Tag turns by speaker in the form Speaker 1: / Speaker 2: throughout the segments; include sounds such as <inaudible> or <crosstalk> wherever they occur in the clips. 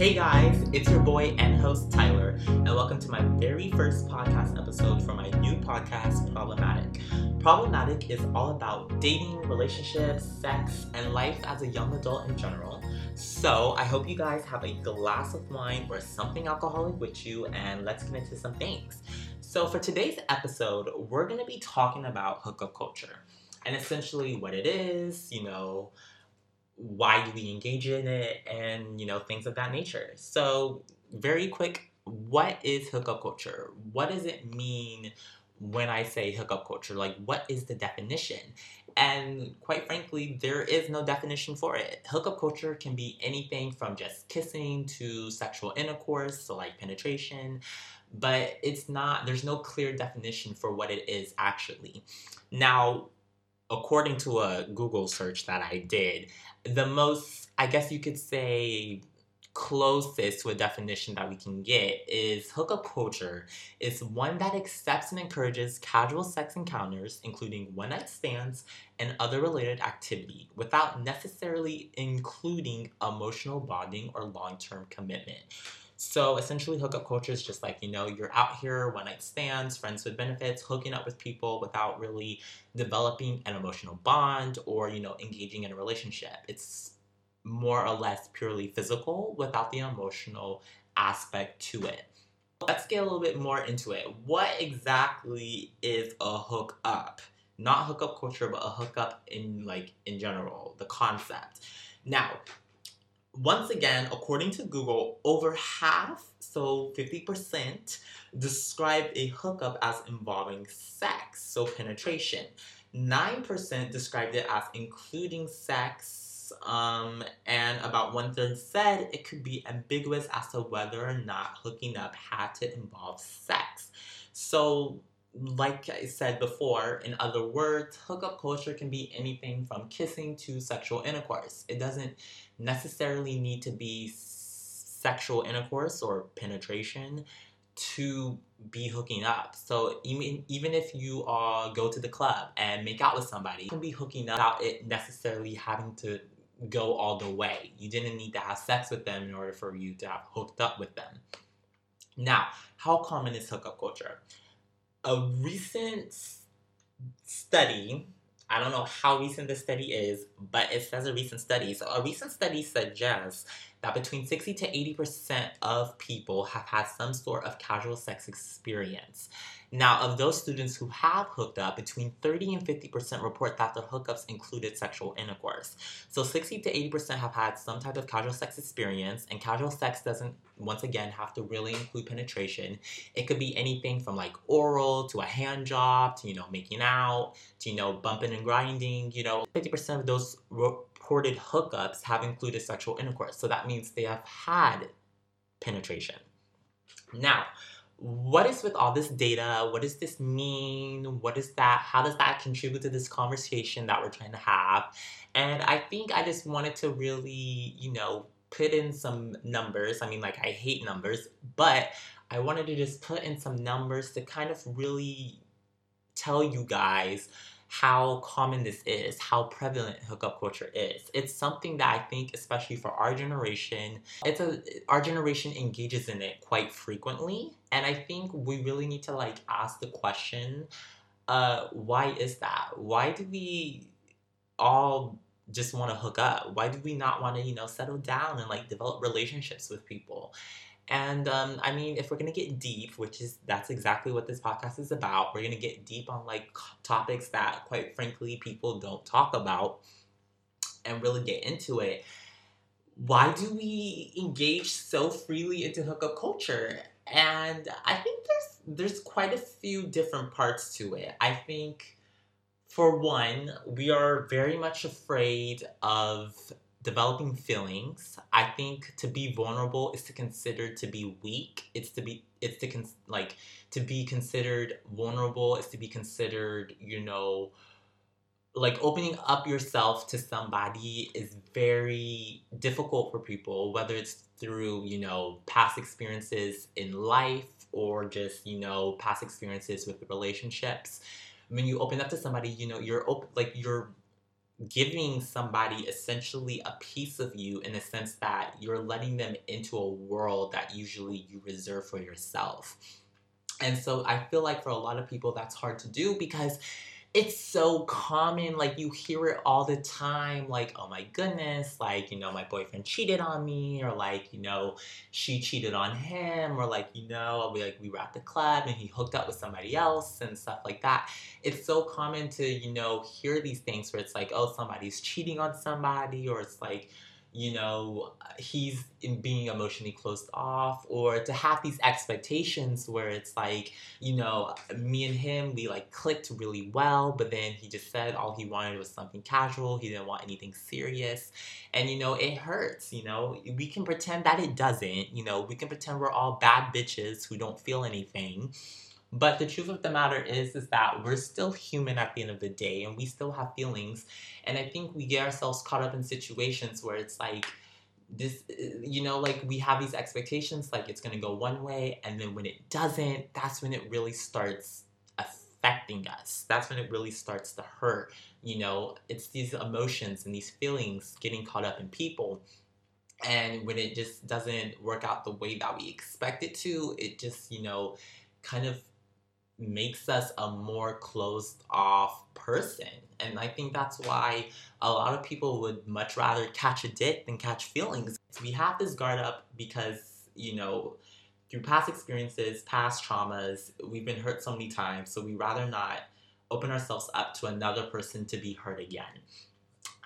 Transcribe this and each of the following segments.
Speaker 1: Hey guys, it's your boy and host Tyler, and welcome to my very first podcast episode for my new podcast, Problematic. Problematic is all about dating, relationships, sex, and life as a young adult in general. So, I hope you guys have a glass of wine or something alcoholic with you, and let's get into some things. So, for today's episode, we're going to be talking about hookup culture and essentially what it is, you know, why do we engage in it and you know things of that nature. So very quick what is hookup culture? What does it mean when i say hookup culture? Like what is the definition? And quite frankly there is no definition for it. Hookup culture can be anything from just kissing to sexual intercourse so like penetration but it's not there's no clear definition for what it is actually. Now according to a Google search that I did, the most, I guess you could say, closest to a definition that we can get is hookup culture is one that accepts and encourages casual sex encounters, including one night stands and other related activity, without necessarily including emotional bonding or long term commitment. So essentially, hookup culture is just like, you know, you're out here, one night stands, friends with benefits, hooking up with people without really developing an emotional bond or, you know, engaging in a relationship. It's more or less purely physical without the emotional aspect to it. Let's get a little bit more into it. What exactly is a hookup? Not hookup culture, but a hookup in like in general, the concept. Now, once again, according to Google, over half, so 50%, described a hookup as involving sex, so penetration. 9% described it as including sex, um, and about one third said it could be ambiguous as to whether or not hooking up had to involve sex. So, like I said before, in other words, hookup culture can be anything from kissing to sexual intercourse. It doesn't necessarily need to be sexual intercourse or penetration to be hooking up. So even even if you uh, go to the club and make out with somebody, you can be hooking up without it necessarily having to go all the way. You didn't need to have sex with them in order for you to have hooked up with them. Now, how common is hookup culture? A recent study I don't know how recent this study is, but it says a recent study. So, a recent study suggests that between 60 to 80% of people have had some sort of casual sex experience. Now, of those students who have hooked up, between 30 and 50% report that their hookups included sexual intercourse. So 60 to 80% have had some type of casual sex experience, and casual sex doesn't, once again, have to really include penetration. It could be anything from like oral to a hand job to, you know, making out to, you know, bumping and grinding. You know, 50% of those reported hookups have included sexual intercourse. So that means they have had penetration. Now, what is with all this data? What does this mean? What is that? How does that contribute to this conversation that we're trying to have? And I think I just wanted to really, you know, put in some numbers. I mean, like, I hate numbers, but I wanted to just put in some numbers to kind of really tell you guys how common this is, how prevalent hookup culture is. It's something that I think, especially for our generation, it's a our generation engages in it quite frequently, and I think we really need to like ask the question, uh, why is that? Why do we all just want to hook up? Why do we not want to, you know, settle down and like develop relationships with people? And um, I mean, if we're gonna get deep, which is that's exactly what this podcast is about, we're gonna get deep on like topics that, quite frankly, people don't talk about, and really get into it. Why do we engage so freely into hookup culture? And I think there's there's quite a few different parts to it. I think, for one, we are very much afraid of developing feelings i think to be vulnerable is to consider to be weak. It's to be it's to con- like to be considered vulnerable is to be considered you know like opening up yourself to somebody is very difficult for people whether it's through you know past experiences in life or just you know past experiences with relationships. When you open up to somebody you know you're open like you're giving somebody essentially a piece of you in the sense that you're letting them into a world that usually you reserve for yourself. And so I feel like for a lot of people that's hard to do because it's so common like you hear it all the time like oh my goodness like you know my boyfriend cheated on me or like you know she cheated on him or like you know oh, we like we were at the club and he hooked up with somebody else and stuff like that. It's so common to you know hear these things where it's like oh somebody's cheating on somebody or it's like you know, he's in being emotionally closed off, or to have these expectations where it's like, you know, me and him, we like clicked really well, but then he just said all he wanted was something casual. He didn't want anything serious. And, you know, it hurts, you know. We can pretend that it doesn't, you know, we can pretend we're all bad bitches who don't feel anything. But the truth of the matter is, is that we're still human at the end of the day, and we still have feelings. And I think we get ourselves caught up in situations where it's like this, eh, you know, like we have these expectations, like it's gonna go one way, and then when it doesn't, that's when it really starts affecting us. That's when it really starts to hurt. You know, it's these emotions and these feelings getting caught up in people. And when it just doesn't work out the way that we expect it to, it just, you know, kind of makes us a more closed off person. And I think that's why a lot of people would much rather catch a dick than catch feelings. We have this guard up because, you know, through past experiences, past traumas, we've been hurt so many times, so we rather not open ourselves up to another person to be hurt again.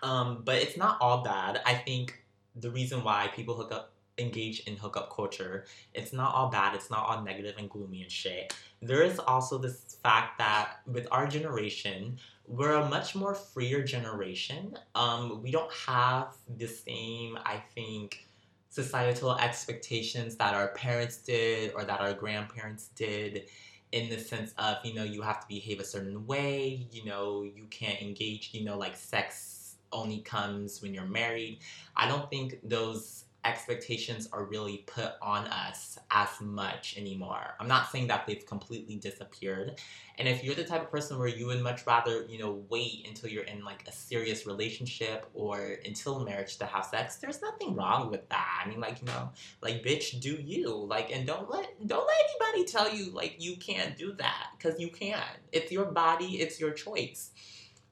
Speaker 1: Um, but it's not all bad. I think the reason why people hook up engage in hookup culture. It's not all bad, it's not all negative and gloomy and shit. There is also this fact that with our generation, we're a much more freer generation. Um, we don't have the same, I think, societal expectations that our parents did or that our grandparents did in the sense of, you know, you have to behave a certain way, you know, you can't engage, you know, like sex only comes when you're married. I don't think those expectations are really put on us as much anymore. I'm not saying that they've completely disappeared. And if you're the type of person where you would much rather, you know, wait until you're in like a serious relationship or until marriage to have sex, there's nothing wrong with that. I mean, like, you know, like bitch, do you. Like and don't let don't let anybody tell you like you can't do that cuz you can. It's your body, it's your choice.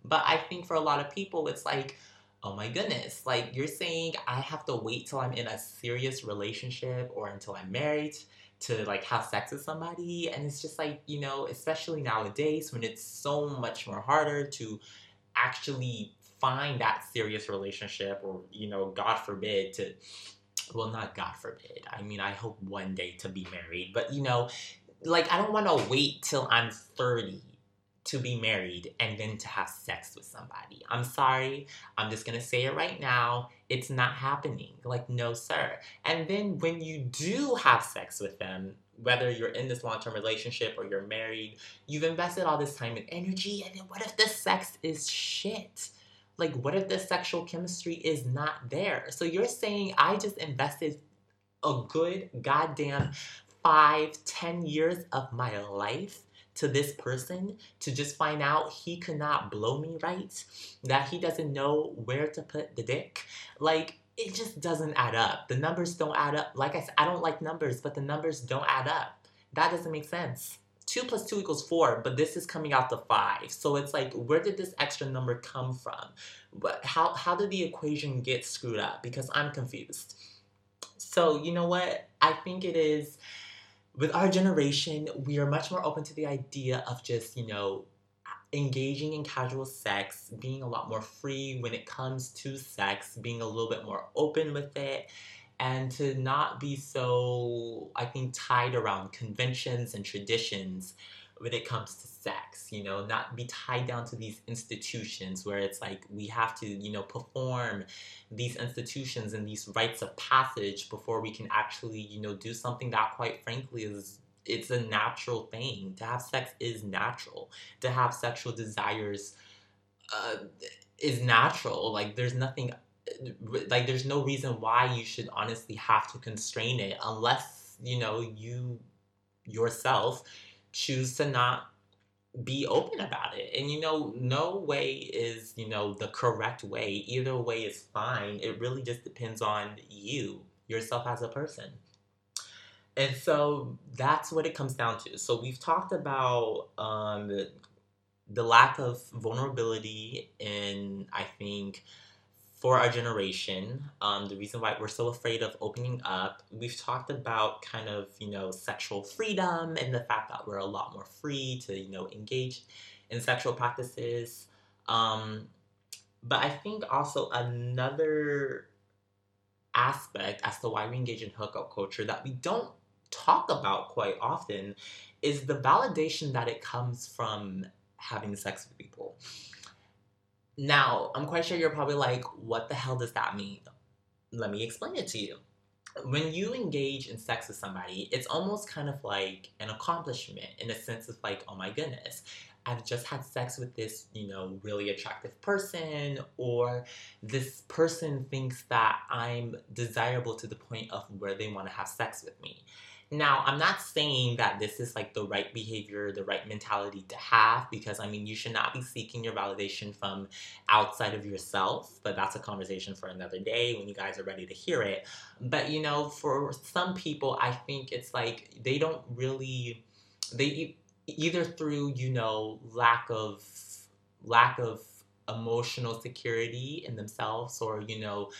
Speaker 1: But I think for a lot of people it's like oh my goodness, like you're saying I have to wait till I'm in a serious relationship or until I'm married to like have sex with somebody. And it's just like, you know, especially nowadays when it's so much more harder to actually find that serious relationship or, you know, God forbid to well not god forbid i mean i hope one day to be married but you know like i don't want to wait till i'm 30 to be married and then to have sex with somebody. I'm sorry. I'm just going to say it right now. It's not happening. Like, no, sir. And then when you do have sex with them, whether you're in this long term relationship or you're married, you've invested all this time and energy. And then what if the sex is shit? Like, what if the sexual chemistry is not there? So you're saying I just invested a good goddamn five, ten years of my life to this person to just find out he could not blow me right, that he doesn't know where to put the dick. Like, it just doesn't add up. The numbers don't add up. Like I said, I don't like numbers, but the numbers don't add up. That doesn't make sense. 2 plus 2 equals 4, but this is coming out to 5. So it's like, where did this extra number come from? But how, how did the equation get screwed up? Because I'm confused. So, you know what? I think it is with our generation, we are much more open to the idea of just, you know, engaging in casual sex, being a lot more free when it comes to sex, being a little bit more open with it, and to not be so, I think, tied around conventions and traditions when it comes to sex, you know, not be tied down to these institutions where it's like we have to, you know, perform these institutions and these rites of passage before we can actually, you know, do something that quite frankly is it's a natural thing. To have sex is natural. To have sexual desires uh, is natural. Like there's nothing like there's no reason why you should honestly have to constrain it unless, you know, you yourself choose to not be open about it. And you know, no way is, you know, the correct way. Either way is fine. It really just depends on you, yourself as a person. And so that's what it comes down to. So we've talked about um, the, lack of vulnerability in, I think, for our generation, um, the reason why we're so afraid of opening up, we've talked about kind of, you know, sexual freedom and the fact that we're a lot more free to, you know, engage in sexual practices. Um, but I think also another aspect as to why we engage in hookup culture that we don't talk about quite often is the validation that it comes from having sex with people. Now, I'm quite sure you're probably like, what the hell does that mean? Let me explain it to you. When you engage in sex with somebody, it's almost kind of like an accomplishment in a sense of like, oh my goodness, I've just had sex with this, you know, really attractive person, or this person thinks that I'm desirable to the point of where they want to have sex with me. Now, I'm not saying that this is like the right behavior, the right mentality to have, because I mean, you should not be seeking your validation from outside of yourself, but that's a conversation for another day when you guys are ready to hear it. But you know, for some people, I think it's like they don't really, they either through, you know, lack of, lack of emotional security in themselves or, you know,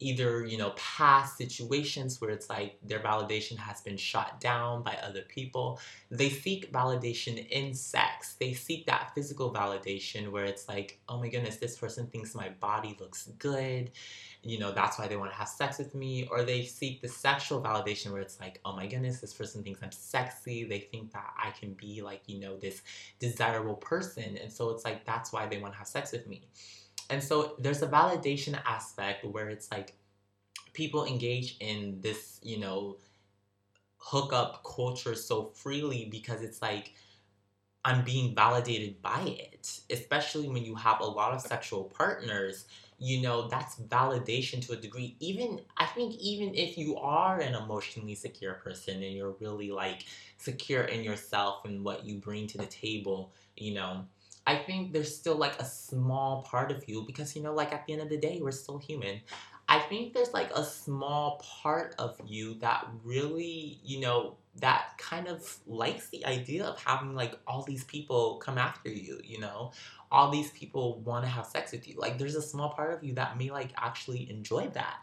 Speaker 1: either you know past situations where it's like their validation has been shot down by other people. They seek validation in sex. They seek that physical validation where it's like oh my goodness this person thinks my body looks good. You know that's why they want to have sex with me. Or they seek the sexual validation where it's like oh my goodness this person thinks i'm sexy. They think that i can be like you know this desirable person. And so it's like that's why they want to have sex with me and so there's a validation aspect where it's like people engage in this, you know, hookup culture so freely because it's like I'm being validated by it, especially when you have a lot of sexual partners. You know, that's validation to a degree. Even, I think, even if you are an emotionally secure person and you're really like secure in yourself and what you bring to the table, you know, I think there's still like a small part of you because, you know, like at the end of the day, we're still human. I think there's like a small part of you that really, you know, that kind of likes the idea of having like all these people come after you, you know, all these people want to have sex with you. Like, there's a small part of you that may like actually enjoy that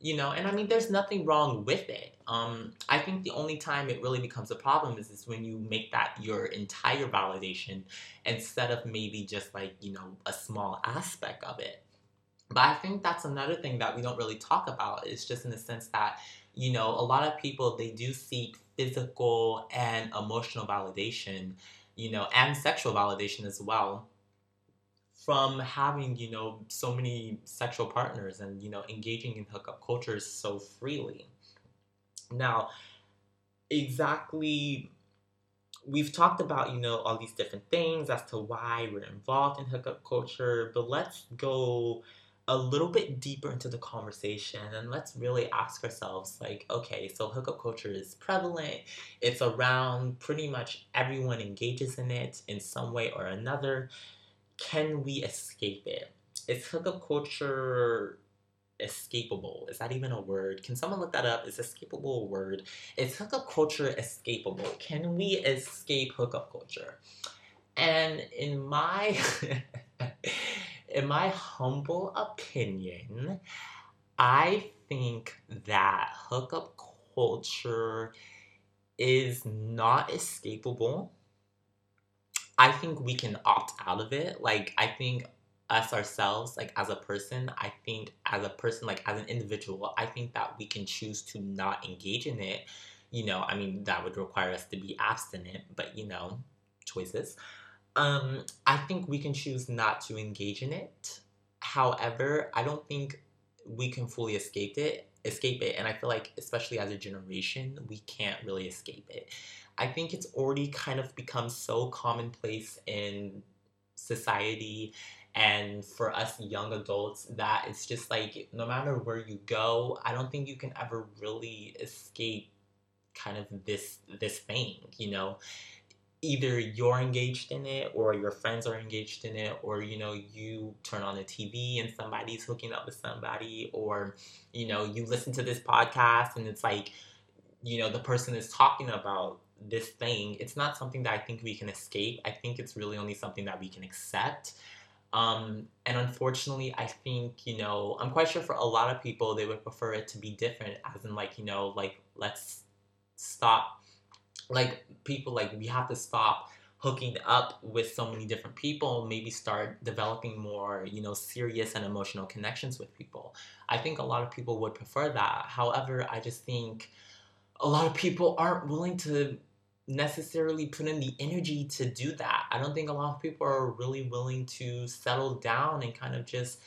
Speaker 1: you know and i mean there's nothing wrong with it. Um i think the only time it really becomes a problem is, is when you make that your entire validation instead of maybe just like you know a small aspect of it. But i think that's another thing that we don't really talk about is just in the sense that you know a lot of people they do seek physical and emotional validation you know and sexual validation as well from having you know so many sexual partners and you know engaging in hookup cultures so freely. Now exactly we've talked about you know all these different things as to why we're involved in hookup culture but let's go a little bit deeper into the conversation and let's really ask ourselves like okay so hookup culture is prevalent. It's around pretty much everyone engages in it in some way or another can we escape it? Is hookup culture escapable? Is that even a word? Can someone look that up? Is escapable a word? Is hookup culture escapable? Can we escape hookup culture? And in my <laughs> in my humble opinion, I think that hookup culture is not escapable I think we can opt out of it. Like, I think us ourselves, like as a person, I think as a person, like as an individual, I think that we can choose to not engage in it. You know, I mean, that would require us to be abstinent, but you know, choices. Um, I think we can choose not to engage in it. However, I don't think we can fully escape it escape it and i feel like especially as a generation we can't really escape it I think it's already kind of become so commonplace in society and for us young adults that it's just like no matter where you go, I don't think you can ever really escape kind of this this thing, you know. either you're engaged in it or your friends are engaged in it or you know you turn on the TV and somebody's hooking up with somebody or you know you listen to this podcast and it's like you know the person is talking about this thing it's not something that I think we can escape. I think it's really only something that we can accept. Um, and unfortunately I think you know I'm quite sure for a lot of people they would prefer it to be different as in like you know like let's stop like people like we have to stop hooking up with so many different people maybe start developing more you know serious and emotional connections with people. I think a lot of people would prefer that. However i just think a lot of people aren't willing to necessarily put in the energy to do that i don't think a lot of people are really willing to settle down and kind of just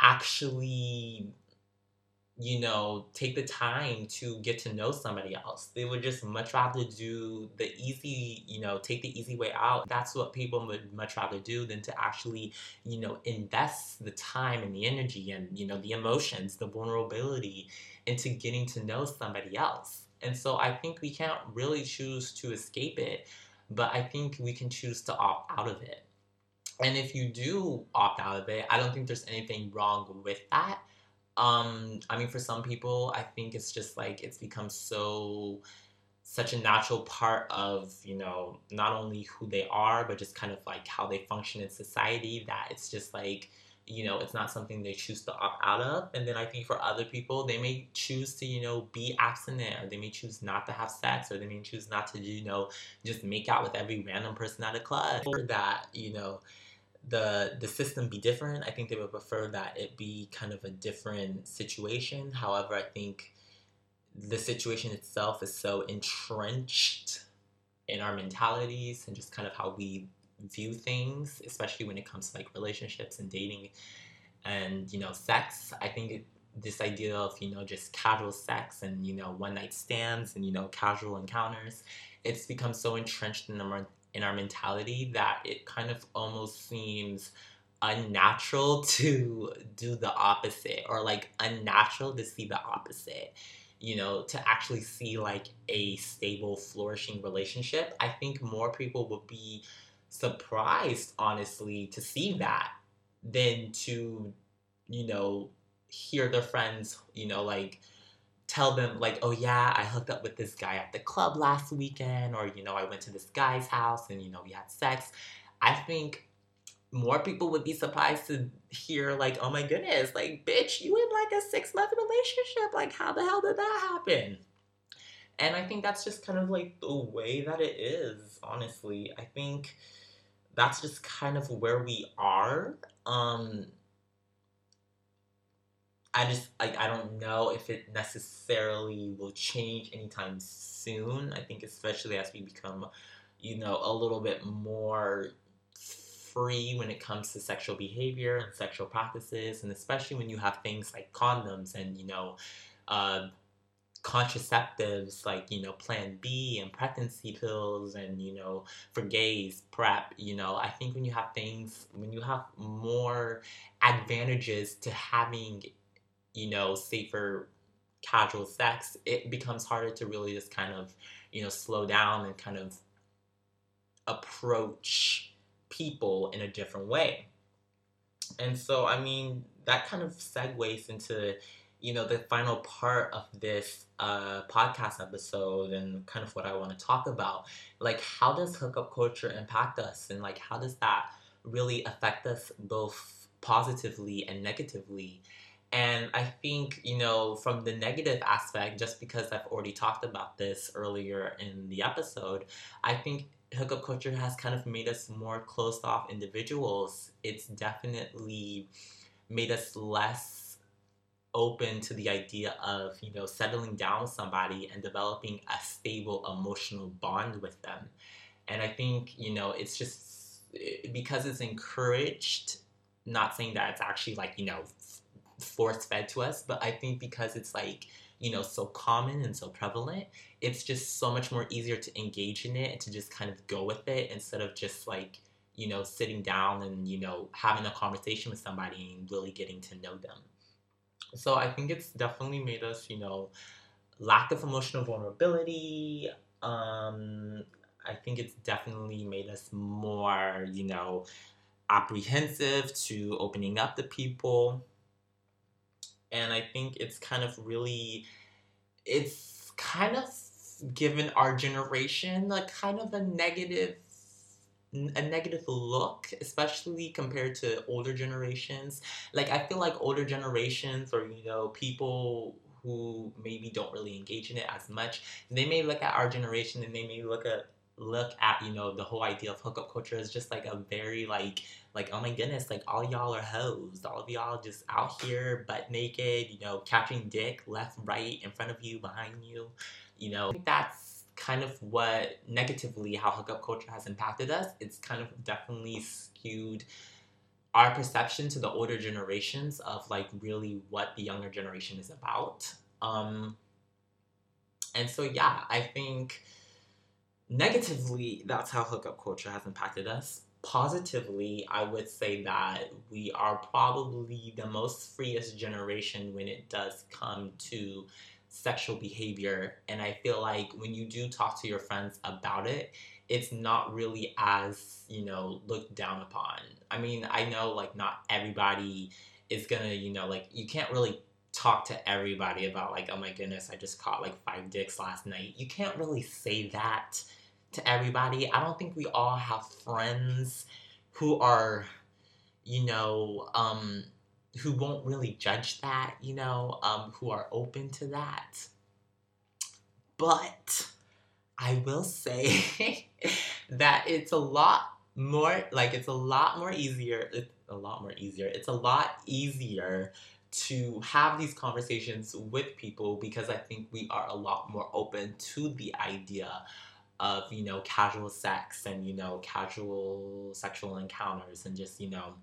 Speaker 1: actually you know, take the time to get to know somebody else. They would just much rather do the easy, you know, take the easy way out. That's what people would much rather do than to actually, you know, invest the time and the energy and, you know, the emotions, the vulnerability into getting to know somebody else. And so I think we can't really choose to escape it, but I think we can choose to opt out of it. And if you do opt out of it, I don't think there's anything wrong with that um, I mean, for some people, I think it's just like it's become so such a natural part of you know not only who they are but just kind of like how they function in society that it's just like you know it's not something they choose to opt out of and then i think for other people they may choose to you know be abstinent or they may choose not to have sex or they may choose not to you know just make out with every random person at a club or that you know the the system be different. I think they would prefer that it be kind of a different situation. However, I think the situation itself is so entrenched in our mentalities and just kind of how we view things, especially when it comes to like relationships and dating and you know sex. I think it, this idea of you know just casual sex and you know one night stands and you know casual encounters, it's become so entrenched in our in our mentality that it kind of almost seems unnatural <laughs> to do the opposite or like unnatural to see the opposite you know to actually see like a stable flourishing relationship i think more people would be surprised honestly to see that than to you know hear their friends you know like tell them like, oh yeah, I hooked up with this guy at the club last weekend, or you know, I went to this guy's house and you know we had sex. I think more people would be surprised to hear like, oh my goodness, like bitch, you in like a six month relationship. Like how the hell did that happen? And I think that's just kind of like the way that it is, honestly. I think that's just kind of where we are. Um I just like I don't know if it necessarily will change anytime soon. I think especially as we become, you know, a little bit more free when it comes to sexual behavior and sexual practices, and especially when you have things like condoms and you know, uh, contraceptives like you know Plan B and pregnancy pills and you know for gays PrEP. You know, I think when you have things when you have more advantages to having you know, safer casual sex, it becomes harder to really just kind of, you know, slow down and kind of approach people in a different way. And so, I mean, that kind of segues into, you know, the final part of this uh, podcast episode and kind of what I want to talk about. Like, how does hookup culture impact us? And, like, how does that really affect us both positively and negatively? And I think, you know, from the negative aspect, just because I've already talked about this earlier in the episode, I think hookup culture has kind of made us more closed off individuals. It's definitely made us less open to the idea of, you know, settling down with somebody and developing a stable emotional bond with them. And I think, you know, it's just because it's encouraged, not saying that it's actually like, you know, force fed to us, but I think because it's like, you know, so common and so prevalent, it's just so much more easier to engage in it and to just kind of go with it instead of just like, you know, sitting down and, you know, having a conversation with somebody and really getting to know them. So I think it's definitely made us, you know, lack of emotional vulnerability. Um, I think it's definitely made us more, you know, apprehensive to opening up to people. And I think it's kind of really, it's kind of given our generation like kind of a negative a negative look, especially compared to older generations. Like I feel like older generations or you know people who maybe don't really engage in it as much, they may look at our generation and they may look at look at you know the whole idea of hookup culture as just like a very like like oh my goodness like all y'all are hoes all of y'all just out here butt naked you know catching dick left right in front of you behind you you know that's kind of what negatively how hookup culture has impacted us. It's kind of definitely skewed our perception to the older generations of like really what the younger generation is about. Um, and so, yeah, I think negatively, that's how hookup culture has impacted us. Positively, I would say that we are probably the most freest generation when it does come to sexual behavior. And I feel like when you do talk to your friends about it, it's not really as, you know, looked down upon. I mean, I know like not everybody is gonna, you know, like you can't really talk to everybody about like, oh my goodness, I just caught like five dicks last night. You can't really say that to everybody. I don't think we all have friends who are, you know, um, who won't really judge that, you know, um, who are open to that. But I will say <laughs> that it's a lot more, like, it's a lot more easier. It's a lot more easier. It's a lot easier to have these conversations with people because I think we are a lot more open to the idea of, you know, casual sex and, you know, casual sexual encounters and just, you know,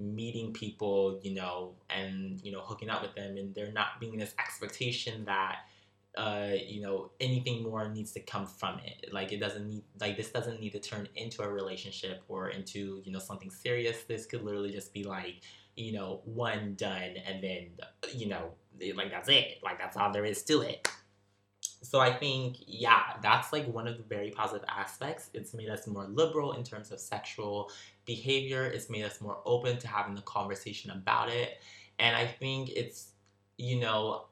Speaker 1: meeting people, you know, and you know, hooking up with them, and there not being this expectation that uh, you know, anything more needs to come from it. Like it doesn't need like this doesn't need to turn into a relationship or into, you know, something serious. This could literally just be like, you know, one done and then you know, like that's it. Like that's all there is to it. So I think, yeah, that's like one of the very positive aspects. It's made us more liberal in terms of sexual behavior. It's made us more open to having the conversation about it. And I think it's, you know,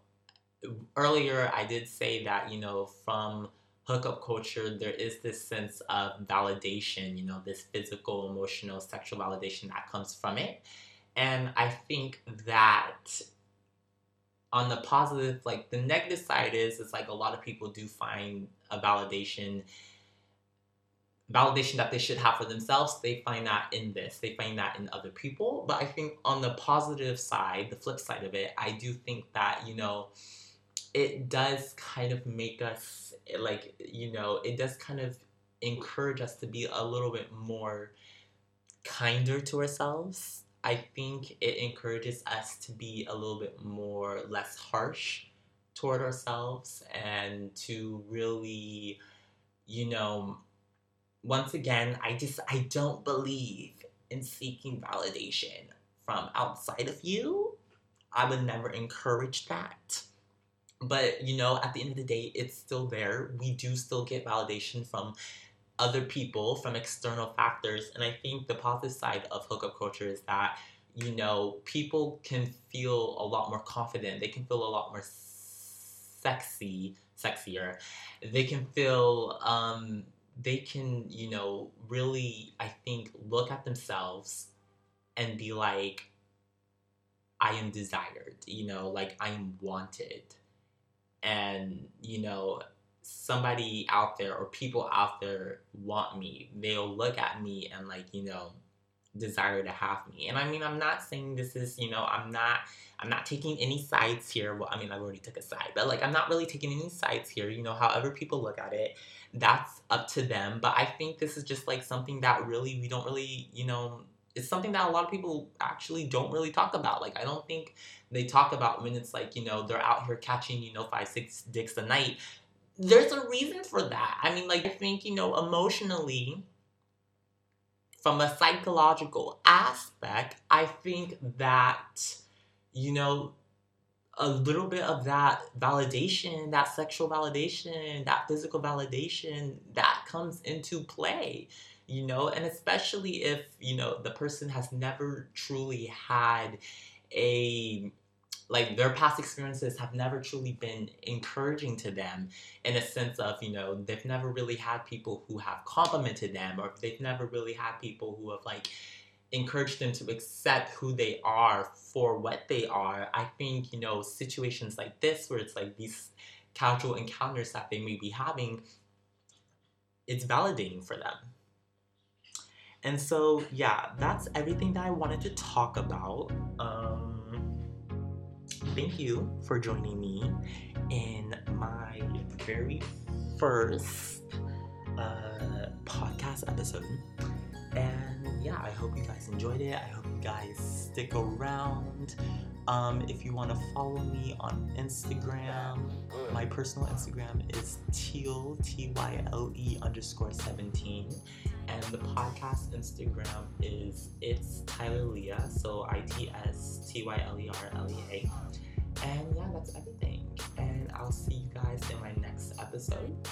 Speaker 1: earlier I did say that, you know, from hookup culture, there is this sense of validation, you know, this physical, emotional, sexual validation that comes from it. And I think that on the positive, like the negative side is, it's like a lot of people do find a validation validation that they should have for themselves, they find that in this. They find that in other people. But I think on the positive side, the flip side of it, I do think that, you know, it does kind of make us like, you know, it does kind of encourage us to be a little bit more kinder to ourselves. I think it encourages us to be a little bit more less harsh toward ourselves and to really, you know, once again, I just I don't believe in seeking validation from outside of you. I would never encourage that. But you know, at the end of the day, it's still there. We do still get validation from other people, from external factors. And I think the positive side of hookup culture is that, you know, people can feel a lot more confident. They can feel a lot more sexy, sexier. They can feel um, they can, you know, really, I think, look at themselves and be like, I am desired, you know, like I am wanted. And, you know, somebody out there or people out there want me. They'll look at me and, like, you know, desire to have me. And I mean, I'm not saying this is, you know, I'm not I'm not taking any sides here. Well, I mean, I've already took a side, but like I'm not really taking any sides here. You know, however people look at it, that's up to them. But I think this is just like something that really we don't really, you know, it's something that a lot of people actually don't really talk about. Like I don't think they talk about when it's like, you know, they're out here catching, you know, five, six dicks a night. There's a reason for that. I mean, like I think, you know, emotionally from a psychological aspect, I think that, you know, a little bit of that validation, that sexual validation, that physical validation that comes into play, you know, and especially if, you know, the person has never truly had a like their past experiences have never truly been encouraging to them in a sense of you know they've never really had people who have complimented them or they've never really had people who have like encouraged them to accept who they are for what they are. I think you know situations like this where it's like these casual encounters that they may be having it's validating for them. And so yeah that's everything that i wanted to talk about. Um, thank you for joining me in my very first uh, podcast episode. And yeah, I hope you guys enjoyed it. I hope you guys stick around. Um, if you want to follow me on Instagram, my personal Instagram is teal, T Y L E underscore 17. And the podcast Instagram is It's Tyler Leah, so I T S T Y L E R L E A. And yeah, that's everything. And I'll see you guys in my next episode.